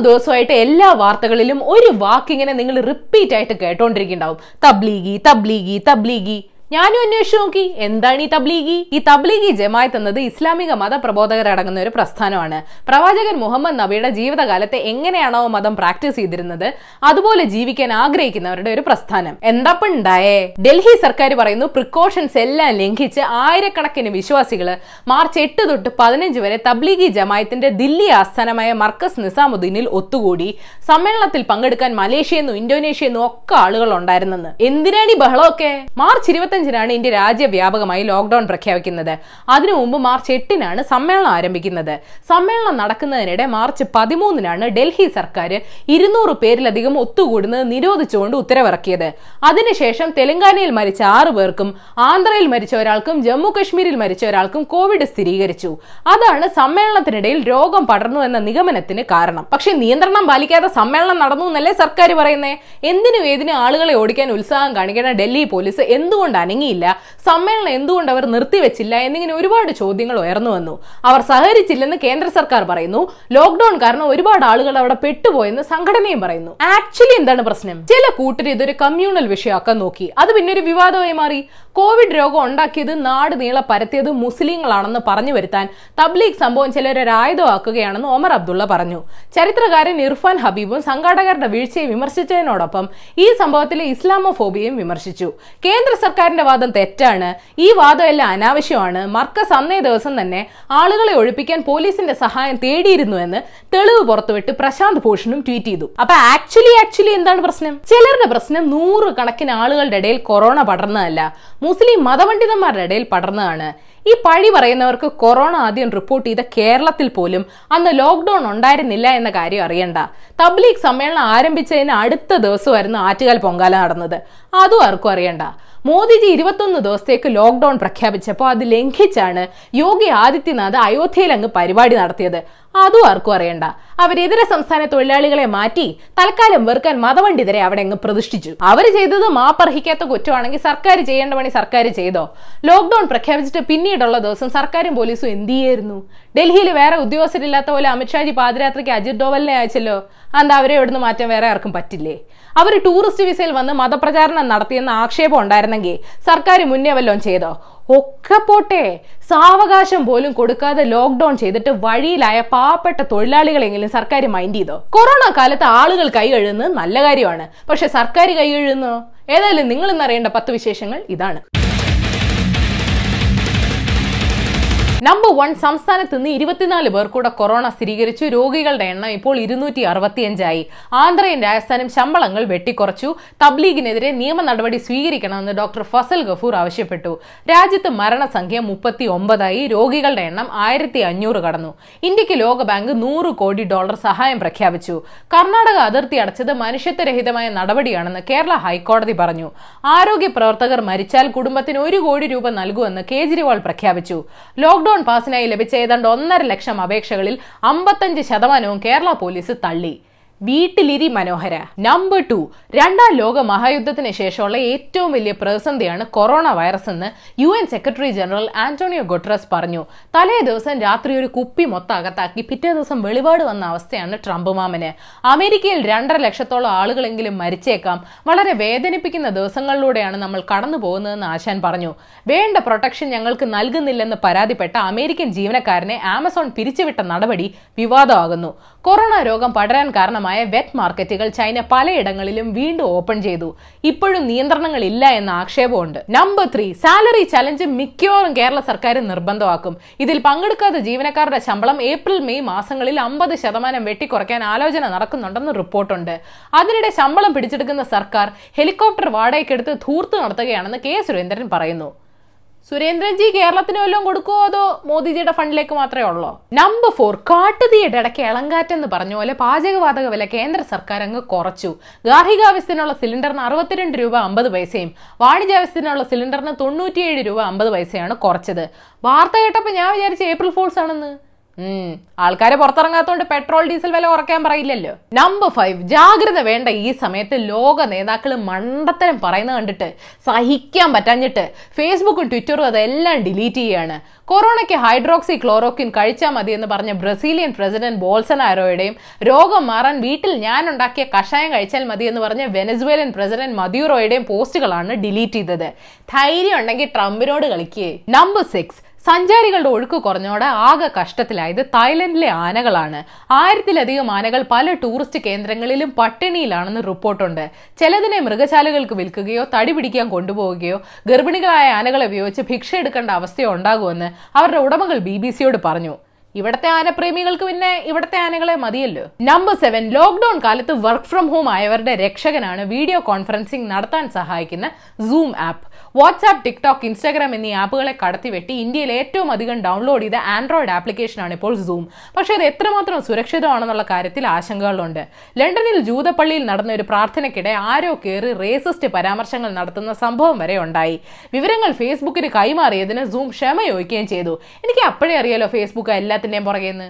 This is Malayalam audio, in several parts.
ദിവസമായിട്ട് എല്ലാ വാർത്തകളിലും ഒരു വാക്കിങ്ങനെ നിങ്ങൾ റിപ്പീറ്റ് ആയിട്ട് കേട്ടോണ്ടിരിക്കുന്നുണ്ടാവും. തബ്ലീഗി തബ്ലീഗി തബ്ലീഗി. ഞാനും അന്വേഷിച്ചു നോക്കി. എന്താണ് ഈ തബ്ലീഗി? ഈ തബ്ലീഗി ജമായത്ത് എന്നത് ഇസ്ലാമിക മതപ്രബോധകരടങ്ങുന്ന ഒരു പ്രസ്ഥാനമാണ്. പ്രവാചകൻ മുഹമ്മദ് നബിയുടെ ജീവിതകാലത്തെ എങ്ങനെയാണോ മതം പ്രാക്ടീസ് ചെയ്തിരുന്നത് അതുപോലെ ജീവിക്കാൻ ആഗ്രഹിക്കുന്നവരുടെ ഒരു പ്രസ്ഥാനം. എന്താപ്പുണ്ടായേ? ഡൽഹി സർക്കാർ പറയുന്നു പ്രിക്കോഷൻസ് എല്ലാം ലംഘിച്ച് ആയിരക്കണക്കിന് വിശ്വാസികൾ മാർച്ച് എട്ട് തൊട്ട് പതിനഞ്ച് വരെ തബ്ലീഗി ജമായത്തിന്റെ ദില്ലി ആസ്ഥാനമായ മർക്കസ് നിസാമുദ്ദീനിൽ ഒത്തുകൂടി. സമ്മേളനത്തിൽ പങ്കെടുക്കാൻ മലേഷ്യ നിന്നും ഇന്തോനേഷ്യ നിന്നും ഒക്കെ ആളുകൾ ഉണ്ടായിരുന്നെന്ന് എന്തിനാണ് ഈ ബഹളമൊക്കെ? മാർച്ച് ഇരുപത്തഞ്ചിനാണ് ഇന്ത്യ രാജ്യവ്യാപകമായി ലോക്ഡൌൺ പ്രഖ്യാപിക്കുന്നത്. അതിനു മുമ്പ് മാർച്ച് എട്ടിനാണ് സമ്മേളനം ആരംഭിക്കുന്നത്. സമ്മേളനം നടക്കുന്നതിനിടെ മാർച്ച് പതിമൂന്നിനാണ് ഡൽഹി സർക്കാർ ഇരുന്നൂറ് പേരിലധികം ഒത്തുകൂടുന്നത് നിരോധിച്ചുകൊണ്ട് ഉത്തരവിറക്കിയത്. അതിനുശേഷം തെലങ്കാനയിൽ മരിച്ച ആറു പേർക്കും ആന്ധ്രയിൽ മരിച്ച ഒരാൾക്കും ജമ്മു കശ്മീരിൽ മരിച്ച ഒരാൾക്കും കോവിഡ് സ്ഥിരീകരിച്ചു. അതാണ് സമ്മേളനത്തിനിടയിൽ രോഗം പടർന്നു എന്ന നിഗമനത്തിന് കാരണം. പക്ഷേ നിയന്ത്രണം പാലിക്കാതെ സമ്മേളനം നടന്നു എന്നല്ലേ സർക്കാർ പറയുന്നത് എന്തിനു ഏതിനും ആളുകളെ ഓടിക്കാൻ ഉത്സാഹം കാണിക്കുന്ന ഡൽഹി പോലീസ് എന്തുകൊണ്ട് അനങ്ങിയില്ല സമ്മേളനം എന്തുകൊണ്ട് അവർ നിർത്തിവെച്ചില്ല എന്നിങ്ങനെ ഒരുപാട് ചോദ്യങ്ങൾ ഉയർന്നു വന്നു. അവർ സഹകരിച്ചില്ലെന്ന് കേന്ദ്ര സർക്കാർ പറയുന്നു. ലോക്ക്ഡൌൺ കാരണം ഒരുപാട് ആളുകൾ അവിടെ പെട്ടുപോയെന്ന് സംഘടനയും പറയുന്നു. ആക്ച്വലി എന്താണ് പ്രശ്നം? ചില കൂട്ടർ ഇതൊരു കമ്മ്യൂണൽ വിഷയമാക്കാൻ നോക്കി. അത് പിന്നെ ഒരു വിവാദമായി മാറി. കോവിഡ് രോഗം ഉണ്ടാക്കിയത് നാട് നീളെ പരത്തിയത് മുസ്ലിങ്ങളാണെന്ന് പറഞ്ഞു വരുത്താൻ തബ്ലീഗ് സംഭവം ചിലരൊരു ആയുധമാക്കുകയാണെന്ന് ഒമർ അബ്ദുള്ള പറഞ്ഞു. ചരിത്രകാരൻ ഇർഫാൻ ഹബീബും സംഘാടകരുടെ വീഴ്ചയെ വിമർശിച്ചതിനോടൊപ്പം ഈ സംഭവത്തിലെ ഇസ്ലാമോഫോബിയയും വിമർശിച്ചു. കേന്ദ്ര സർക്കാരിന്റെ വാദം തെറ്റാണ്. ഈ വാദം എല്ലാം അനാവശ്യമാണ്. മർക്കസ് അന്നേ ദിവസം തന്നെ ആളുകളെ ഒഴിപ്പിക്കാൻ പോലീസിന്റെ സഹായം തേടിയിരുന്നു എന്ന് തെളിവ് പുറത്തുവിട്ട് പ്രശാന്ത് ഭൂഷണും ട്വീറ്റ് ചെയ്തു. അപ്പൊ ആക്ച്വലി ആക്ച്വലി എന്താണ് പ്രശ്നം? ചിലരുടെ പ്രശ്നം നൂറ് കണക്കിന് ആളുകളുടെ ഇടയിൽ കൊറോണ പടർന്നതല്ല. മുസ്ലിം മതപണ്ഡിതന്മാരുടെ ഇടയിൽ പടർന്നതാണ്. ഈ പഴി പറയുന്നവർക്ക് കൊറോണ ആദ്യം റിപ്പോർട്ട് ചെയ്ത കേരളത്തിൽ പോലും അന്ന് ലോക്ക്ഡൌൺ ഉണ്ടായിരുന്നില്ല എന്ന കാര്യം അറിയണ്ട. തബ്ലീഗ് സമ്മേളനം ആരംഭിച്ചതിന് അടുത്ത ദിവസമായിരുന്നു ആറ്റുകാൽ പൊങ്കാല നടന്നത്. അതും ആർക്കും അറിയണ്ട. മോദിജി ഇരുപത്തൊന്ന് ദിവസത്തേക്ക് ലോക്ക്ഡൌൺ പ്രഖ്യാപിച്ചപ്പോൾ അത് ലംഘിച്ചാണ് യോഗി ആദിത്യനാഥ് അയോധ്യയിൽ അങ്ങ് പരിപാടി നടത്തിയത്. അതും ആർക്കും അറിയണ്ട. അവർ ഇതര സംസ്ഥാന തൊഴിലാളികളെ മാറ്റി തൽക്കാലം വെറുക്കാൻ മതവണ്ഡിതരെ അവിടെ അങ്ങ് പ്രതിഷ്ഠിച്ചു. അവർ ചെയ്തത് മാപ്പർഹിക്കാത്ത കുറ്റമാണെങ്കിൽ സർക്കാർ ചെയ്യേണ്ട പണി സർക്കാർ ചെയ്തോ? ലോക്ക്ഡൌൺ പ്രഖ്യാപിച്ചിട്ട് പിന്നീടുള്ള ദിവസം സർക്കാരും പോലീസും എന്ത് ചെയ്യായിരുന്നു? ഡൽഹിയിൽ വേറെ ഉദ്യോഗസ്ഥരില്ലാത്ത പോലെ അമിത്ഷാജി പാതിരാത്രിക്ക് അജിത് ഡോവലിനെ അയച്ചല്ലോ? എന്താ അവരെ ഇവിടുന്ന് മാറ്റാൻ വേറെ ആർക്കും പറ്റില്ലേ? അവർ ടൂറിസ്റ്റ് വിസയിൽ വന്ന് മതപ്രചാരണം നടത്തിയെന്ന ആക്ഷേപം ഉണ്ടായിരുന്നെങ്കിൽ സർക്കാർ മുന്നേ വല്ലതും ചെയ്തോ? ഒക്കെ പോട്ടെ. സാവകാശം പോലും കൊടുക്കാതെ ലോക്ക്ഡൌൺ ചെയ്തിട്ട് വഴിയിലായ പാവപ്പെട്ട തൊഴിലാളികളെങ്കിലും സർക്കാർ മൈൻഡ് ചെയ്തോ? കൊറോണ കാലത്ത് ആളുകൾ കൈ കഴുകുന്നത് നല്ല കാര്യമാണ്. പക്ഷെ സർക്കാർ കൈ കഴുകുന്നോ? ഏതായാലും നിങ്ങൾ ഇന്നറിയേണ്ട പത്ത് വിശേഷങ്ങൾ ഇതാണ്. നമ്പർ വൺ സംസ്ഥാനത്ത് നിന്ന് ഇരുപത്തിനാല് പേർ കൂടെ കൊറോണ സ്ഥിരീകരിച്ചു. രോഗികളുടെ എണ്ണം ഇപ്പോൾ ഇരുന്നൂറ്റി അറുപത്തിയഞ്ചായി. ആന്ധ്രയും രാജസ്ഥാനും ശമ്പളങ്ങൾ വെട്ടിക്കുറച്ചു. തബ്ലീഗിനെതിരെ നിയമ നടപടി സ്വീകരിക്കണമെന്ന് ഡോക്ടർ ഫസൽ ഗഫൂർ ആവശ്യപ്പെട്ടു. രാജ്യത്ത് മരണസംഖ്യ മുപ്പത്തി ഒമ്പതായി രോഗികളുടെ എണ്ണം ആയിരത്തി അഞ്ഞൂറ് കടന്നു. ഇന്ത്യയ്ക്ക് ലോകബാങ്ക് നൂറ് കോടി ഡോളർ സഹായം പ്രഖ്യാപിച്ചു. കർണാടക അതിർത്തി അടച്ചത് മനുഷ്യത്വരഹിതമായ നടപടിയാണെന്ന് കേരള ഹൈക്കോടതി പറഞ്ഞു. ആരോഗ്യ പ്രവർത്തകർ മരിച്ചാൽ കുടുംബത്തിന് ഒരു കോടി രൂപ നൽകുമെന്ന് കേജ്രിവാൾ പ്രഖ്യാപിച്ചു. ലോക്ഡൌൺ ലോക്ഡൌൺ പാസിനായി ലഭിച്ച ഏതാണ്ട് ഒന്നര ലക്ഷം അപേക്ഷകളിൽ അമ്പത്തഞ്ച് ശതമാനവും കേരള പോലീസ് തള്ളി. വീട്ടിലിരി മനോഹര. നമ്പർ ടു രണ്ടാം ലോക മഹായുദ്ധത്തിന് ശേഷമുള്ള ഏറ്റവും വലിയ പ്രതിസന്ധിയാണ് കൊറോണ വൈറസ് എന്ന് U N secretary general Antonio Guterres പറഞ്ഞു. തലേ ദിവസം രാത്രി ഒരു കുപ്പി മൊത്തം അകത്താക്കി പിറ്റേ ദിവസം വെളിപാട് വന്ന അവസ്ഥയാണ് ട്രംപ് മാമന്. അമേരിക്കയിൽ രണ്ടര ലക്ഷത്തോളം ആളുകളെങ്കിലും മരിച്ചേക്കാം. വളരെ വേദനിപ്പിക്കുന്ന ദിവസങ്ങളിലൂടെയാണ് നമ്മൾ കടന്നു പോകുന്നതെന്ന് ആശാൻ പറഞ്ഞു. വേണ്ട പ്രൊട്ടക്ഷൻ ഞങ്ങൾക്ക് നൽകുന്നില്ലെന്ന് പരാതിപ്പെട്ട അമേരിക്കൻ ജീവനക്കാരനെ ആമസോൺ പിരിച്ചുവിട്ട നടപടി വിവാദമാകുന്നു. കൊറോണ രോഗം പടരാൻ കാരണമായ വെറ്റ് മാർക്കറ്റുകൾ ചൈന പലയിടങ്ങളിലും വീണ്ടും ഓപ്പൺ ചെയ്തു. ഇപ്പോഴും നിയന്ത്രണങ്ങൾ ഇല്ല എന്ന ആക്ഷേപമുണ്ട്. നമ്പർ ത്രീ സാലറി ചലഞ്ച് മിക്കവാറും കേരള സർക്കാർ നിർബന്ധമാക്കും. ഇതിൽ പങ്കെടുക്കാത്ത ജീവനക്കാരുടെ ശമ്പളം ഏപ്രിൽ മെയ് മാസങ്ങളിൽ അമ്പത് ശതമാനം വെട്ടിക്കുറയ്ക്കാൻ ആലോചന നടക്കുന്നുണ്ടെന്ന് റിപ്പോർട്ടുണ്ട്. അതിനിടെ ശമ്പളം പിടിച്ചെടുക്കുന്ന സർക്കാർ ഹെലികോപ്റ്റർ വാടകയ്ക്കെടുത്ത് ധൂർത്ത് നടത്തുകയാണെന്ന് കെ സുരേന്ദ്രൻ പറയുന്നു. സുരേന്ദ്രൻജി കേരളത്തിന് വല്ലതും കൊടുക്കുമോ അതോ മോദിജിയുടെ ഫണ്ടിലേക്ക് മാത്രമേ ഉള്ളൂ? നമ്പർ ഫോർ കാട്ടുതീയുടെ ഇടയ്ക്ക് ഇളങ്കാറ്റെന്ന് പറഞ്ഞ പോലെ പാചകവാതക വില കേന്ദ്ര സർക്കാർ അങ്ങ് കുറച്ചു. ഗാർഹികാവശ്യത്തിനുള്ള സിലിണ്ടറിന് അറുപത്തിരണ്ട് രൂപ അമ്പത് പൈസയും വാണിജ്യാവശ്യത്തിനുള്ള സിലിണ്ടറിന് തൊണ്ണൂറ്റിയേഴ് രൂപ അമ്പത് പൈസയാണ് കുറച്ചത്. വാർത്ത കേട്ടപ്പോൾ ഞാൻ വിചാരിച്ച ഏപ്രിൽ ഫോൾസ് ആണെന്ന്. ആൾക്കാരെ പുറത്തിറങ്ങാത്തോണ്ട് പെട്രോൾ ഡീസൽ വില കുറയ്ക്കാൻ പറയില്ലല്ലോ. നമ്പർ ഫൈവ് ജാഗ്രത വേണ്ട ഈ സമയത്ത് ലോക നേതാക്കൾ മണ്ടത്തരം പറയുന്നത് കണ്ടിട്ട് സഹിക്കാൻ പറ്റാഞ്ഞിട്ട് ഫേസ്ബുക്കും ട്വിറ്ററും അതെല്ലാം ഡിലീറ്റ് ചെയ്യാണ്. കൊറോണയ്ക്ക് ഹൈഡ്രോക്സി ക്ലോറോക്വിൻ കഴിച്ചാൽ മതി എന്ന് പറഞ്ഞ ബ്രസീലിയൻ പ്രസിഡന്റ് ബോൾസനാരോയുടെയും രോഗം മാറാൻ വീട്ടിൽ ഞാൻ ഉണ്ടാക്കിയ കഷായം കഴിച്ചാൽ മതി എന്ന് പറഞ്ഞ വെനസ്വേലൻ പ്രസിഡന്റ് മദ്യൂറോയുടെയും പോസ്റ്റുകളാണ് ഡിലീറ്റ് ചെയ്തത്. ധൈര്യം ഉണ്ടെങ്കിൽ ട്രംപിനോട് കളിക്കേ. നമ്പർ സിക്സ് സഞ്ചാരികളുടെ ഒഴുക്ക് കുറഞ്ഞോടെ ആകെ കഷ്ടത്തിലായത് തായ്ലൻഡിലെ ആനകളാണ്. ആയിരത്തിലധികം ആനകൾ പല ടൂറിസ്റ്റ് കേന്ദ്രങ്ങളിലും പട്ടിണിയിലാണെന്ന് റിപ്പോർട്ടുണ്ട്. ചിലതിനെ മൃഗശാലകൾക്ക് വിൽക്കുകയോ തടി പിടിക്കാൻ കൊണ്ടുപോവുകയോ ഗർഭിണികളായ ആനകളെ ഉപയോഗിച്ച് ഭിക്ഷ എടുക്കേണ്ട അവസ്ഥയോ ഉണ്ടാകുമെന്ന് അവരുടെ ഉടമകൾ ബി പറഞ്ഞു. ഇവിടത്തെ ആനപ്രേമികൾക്ക് പിന്നെ ഇവിടത്തെ ആനകളെ മതിയല്ലോ. നമ്പർ സെവൻ ലോക്ക്ഡൌൺ കാലത്ത് വർക്ക് ഫ്രം ഹോം ആയവരുടെ രക്ഷകനാണ് വീഡിയോ കോൺഫറൻസിംഗ് നടത്താൻ സഹായിക്കുന്ന zoom app WhatsApp TikTok Instagram എന്നീ ആപ്പുകളെ കടത്തിവെട്ടി ഇന്ത്യയിൽ ഏറ്റവും അധികം ഡൗൺലോഡ് ചെയ്ത ആൻഡ്രോയിഡ് ആപ്ലിക്കേഷനാണ് ഇപ്പോൾ സൂം പക്ഷേ അത് എത്രമാത്രം സുരക്ഷിതമാണെന്നുള്ള കാര്യത്തിൽ ആശങ്കകളുണ്ട്. ലണ്ടനിൽ ജൂതപ്പള്ളിയിൽ നടന്ന ഒരു പ്രാർത്ഥനയ്ക്കിടെ ആരോ കയറി റേസിസ്റ്റ് പരാമർശങ്ങൾ നടത്തുന്ന സംഭവം വരെ ഉണ്ടായി. വിവരങ്ങൾ ഫേസ്ബുക്കിന് കൈമാറിയതിന് സൂം ക്ഷമ ചോദിക്കുകയും ചെയ്തു. എനിക്ക് അപ്പോഴേ അറിയാലോ ഫേസ്ബുക്ക് എല്ലാത്തിന്റെയും പുറകേന്ന്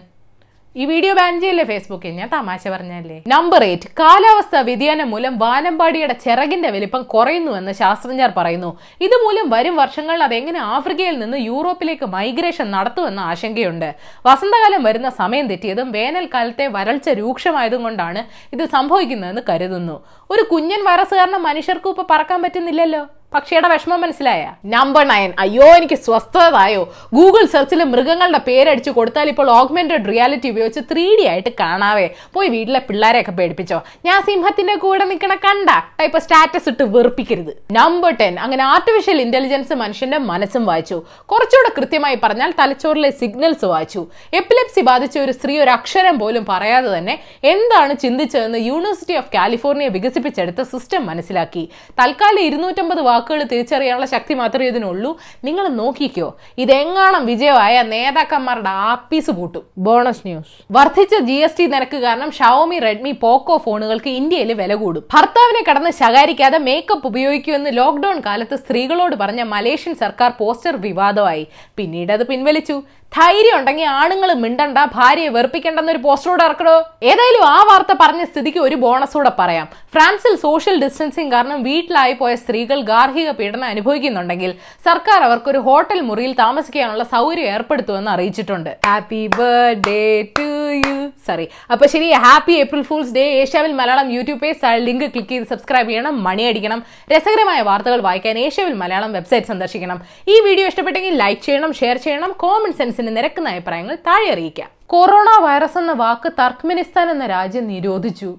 ഈ വീഡിയോ ബാൻ ചെയ്യല്ലേ ഫേസ്ബുക്കിൽ ഞാൻ തമാശ പറഞ്ഞല്ലേ നമ്പർ എയ്റ്റ് കാലാവസ്ഥ വ്യതിയാനം മൂലം വാനമ്പാടിയുടെ ചിറകിന്റെ വലിപ്പം കുറയുന്നുവെന്ന് ശാസ്ത്രജ്ഞർ പറയുന്നു. ഇതുമൂലം വരും വർഷങ്ങളിൽ അതെങ്ങനെ ആഫ്രിക്കയിൽ നിന്ന് യൂറോപ്പിലേക്ക് മൈഗ്രേഷൻ നടത്തുമെന്ന ആശങ്കയുണ്ട്. വസന്തകാലം വരുന്ന സമയം തെറ്റിയതും വേനൽക്കാലത്തെ വരൾച്ച രൂക്ഷമായതും കൊണ്ടാണ് ഇത് സംഭവിക്കുന്നതെന്ന് കരുതുന്നു. ഒരു കുഞ്ഞൻ വൈറസ് കാരണം മനുഷ്യർക്കും ഇപ്പൊ പറക്കാൻ പറ്റുന്നില്ലല്ലോ. പക്ഷിയുടെ വിഷമം മനസ്സിലായ? നമ്പർ നയൻ അയ്യോ എനിക്ക് സ്വസ്ഥതായോ ഗൂഗിൾ സെർച്ചിൽ മൃഗങ്ങളുടെ പേരടിച്ച് കൊടുത്താൽ ഇപ്പോൾ ഓഗ്മെന്റഡ് റിയാലിറ്റി ഉപയോഗിച്ച് ത്രീ ഡി ആയിട്ട് കാണാവേ. പോയി വീട്ടിലെ പിള്ളേരെയൊക്കെ പേടിപ്പിച്ചോ. ഞാൻ സിംഹത്തിന്റെ കൂടെ നിൽക്കണ കണ്ട. ടൈപ്പ് സ്റ്റാറ്റസ് ഇട്ട് വെറുപ്പിക്കരുത്. നമ്പർ ടെൻ അങ്ങനെ ആർട്ടിഫിഷ്യൽ ഇന്റലിജൻസ് മനുഷ്യന്റെ മനസ്സും വായിച്ചു. കുറച്ചുകൂടെ കൃത്യമായി പറഞ്ഞാൽ തലച്ചോറിലെ സിഗ്നൽസ് വായിച്ചു. എപ്പിലെപ്സി ബാധിച്ച ഒരു സ്ത്രീ ഒരു അക്ഷരം പോലും പറയാതെ തന്നെ എന്താണ് ചിന്തിച്ചതെന്ന് യൂണിവേഴ്സിറ്റി ഓഫ് കാലിഫോർണിയ വികസിപ്പിച്ചെടുത്ത സിസ്റ്റം മനസ്സിലാക്കി. തൽക്കാലം ഇരുന്നൂറ്റമ്പത് വാക്കുകൾ തിരിച്ചറിയാനുള്ള ശക്തി മാത്രമേ ഇതിനുള്ളൂ. നിങ്ങൾ നോക്കിക്കോ ഇതെങ്ങാണം വിജയമായ നേതാക്കന്മാരുടെ ആപ്പീസ് പൂട്ടും. ബോണസ് ന്യൂസ് വർദ്ധിച്ച ജി എസ് ടി നിരക്ക് കാരണം ഷവോമി റെഡ്മി പോക്കോ ഫോണുകൾക്ക് ഇന്ത്യയിൽ വില കൂടും. ഭർത്താവിനെ കടന്ന് ശകാരിക്കാതെ മേക്കപ്പ് ഉപയോഗിക്കുമെന്ന് ലോക്ക്ഡൌൺ കാലത്ത് സ്ത്രീകളോട് പറഞ്ഞ മലേഷ്യൻ സർക്കാർ പോസ്റ്റർ വിവാദമായി. പിന്നീട് അത് പിൻവലിച്ചു. ധൈര്യം ഉണ്ടെങ്കിൽ ആണുങ്ങൾ മിണ്ടണ്ട ഭാര്യയെ വെറുപ്പിക്കണ്ടെന്നൊരു പോസ്റ്ററോട് ഇറക്കണോ? ഏതായാലും ആ വാർത്ത പറഞ്ഞ സ്ഥിതിക്ക് ഒരു ബോണസോടെ പറയാം. ഫ്രാൻസിൽ സോഷ്യൽ ഡിസ്റ്റൻസിങ് കാരണം വീട്ടിലായി പോയ സ്ത്രീകൾ ഗാർഹിക പീഡനം അനുഭവിക്കുന്നുണ്ടെങ്കിൽ സർക്കാർ അവർക്കൊരു ഹോട്ടൽ മുറിയിൽ താമസിക്കാനുള്ള സൗകര്യം ഏർപ്പെടുത്തുമെന്ന് അറിയിച്ചിട്ടുണ്ട്. Happy birthday to you sorry അപ്പൊ ശരി happy April fools day ഏഷ്യാവിൽ Malayalam YouTube page link click ചെയ്ത് സബ്സ്ക്രൈബ് ചെയ്യണം മണി അടിക്കണം. രസകരമായ വാർത്തകൾ വായിക്കാൻ ഏഷ്യാവിൽ മലയാളം വെബ്സൈറ്റ് സന്ദർശിക്കണം. ഈ വീഡിയോ ഇഷ്ടപ്പെട്ടെങ്കിൽ ലൈക്ക് ചെയ്യണം ഷെയർ ചെയ്യണം കോമൺ സെൻസിന് നിരക്കുന്ന അഭിപ്രായങ്ങൾ താഴെ അറിയിക്കാം. കൊറോണ വൈറസ് എന്ന വാക്ക് തർക്ക്മെനിസ്ഥാൻ എന്ന രാജ്യം നിരോധിച്ചു.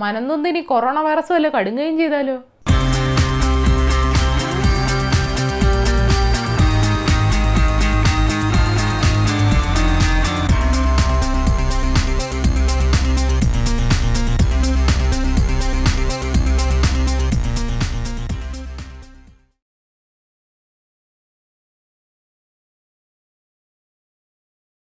മനന്നൊന്നിനി കൊറോണ വൈറസ് വല്ല കടുങ്ങുകയും ചെയ്താലോ?